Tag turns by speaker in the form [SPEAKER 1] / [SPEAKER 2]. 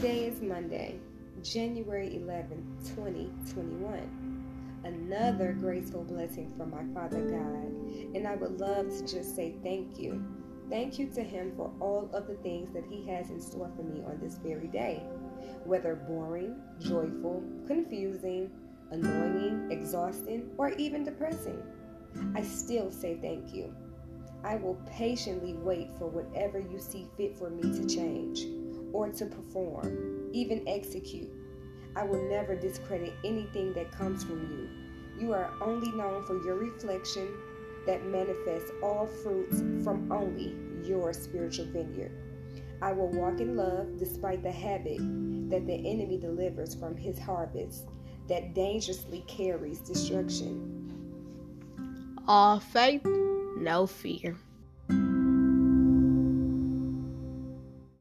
[SPEAKER 1] Today is Monday, January 11, 2021. Another graceful blessing from my Father God, and I would love to just say thank you. Thank you to Him for all of the things that He has in store for me on this very day. Whether boring, joyful, confusing, annoying, exhausting, or even depressing, I still say thank you. I will patiently wait for whatever you see fit for me to change to perform, even execute. I will never discredit anything that comes from you. You are only known for your reflection that manifests all fruits from only your spiritual vineyard. I will walk in love despite the habit that the enemy delivers from his harvest that dangerously carries destruction.
[SPEAKER 2] All faith, no fear.